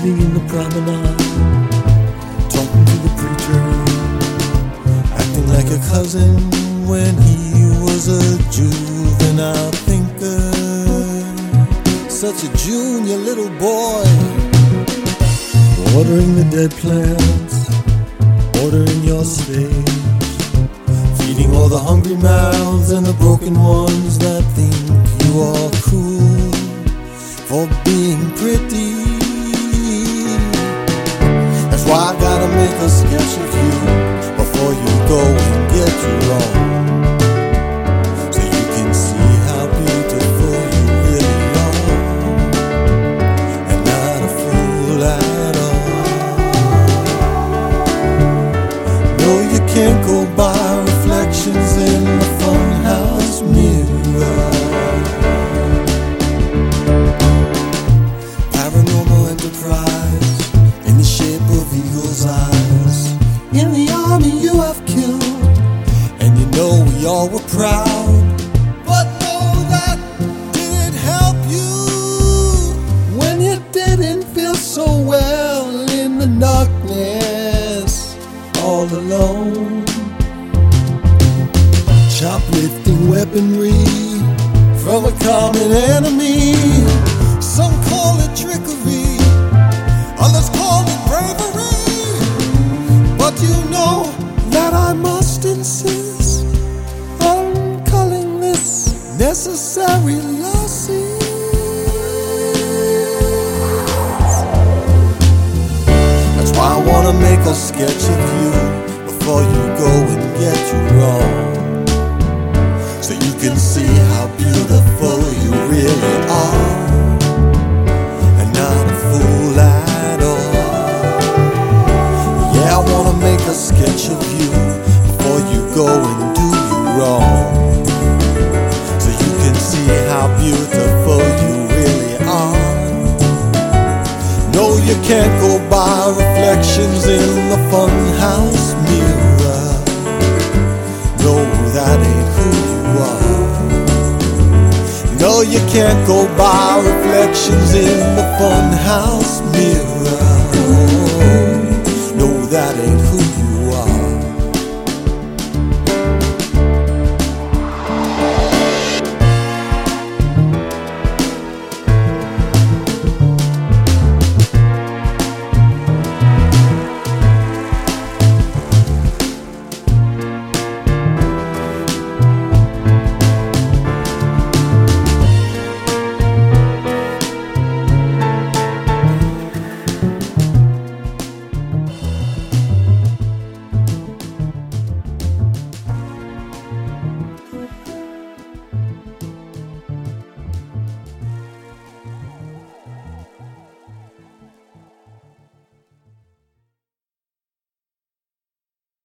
seminar, talking to the preacher, acting like a cousin when he was a juvenile thinker. Such a junior little boy, watering the dead plants, ordering your stage, feeding all the hungry mouths and the broken ones that think you are cool for being pretty. I gotta make a sketch of you before you go and get you wrong. In the army you have killed, and you know we all were proud. But know that didn't help you when you didn't feel so well in the darkness, all alone. Shoplifting weaponry from a common enemy. Some necessary losses. That's why I wanna make a sketch of you before you go and get you wrong. So you can see how beautiful you really are. You can't go by reflections in the funhouse mirror. No, that ain't who you are. No, you can't go by reflections in the funhouse mirror.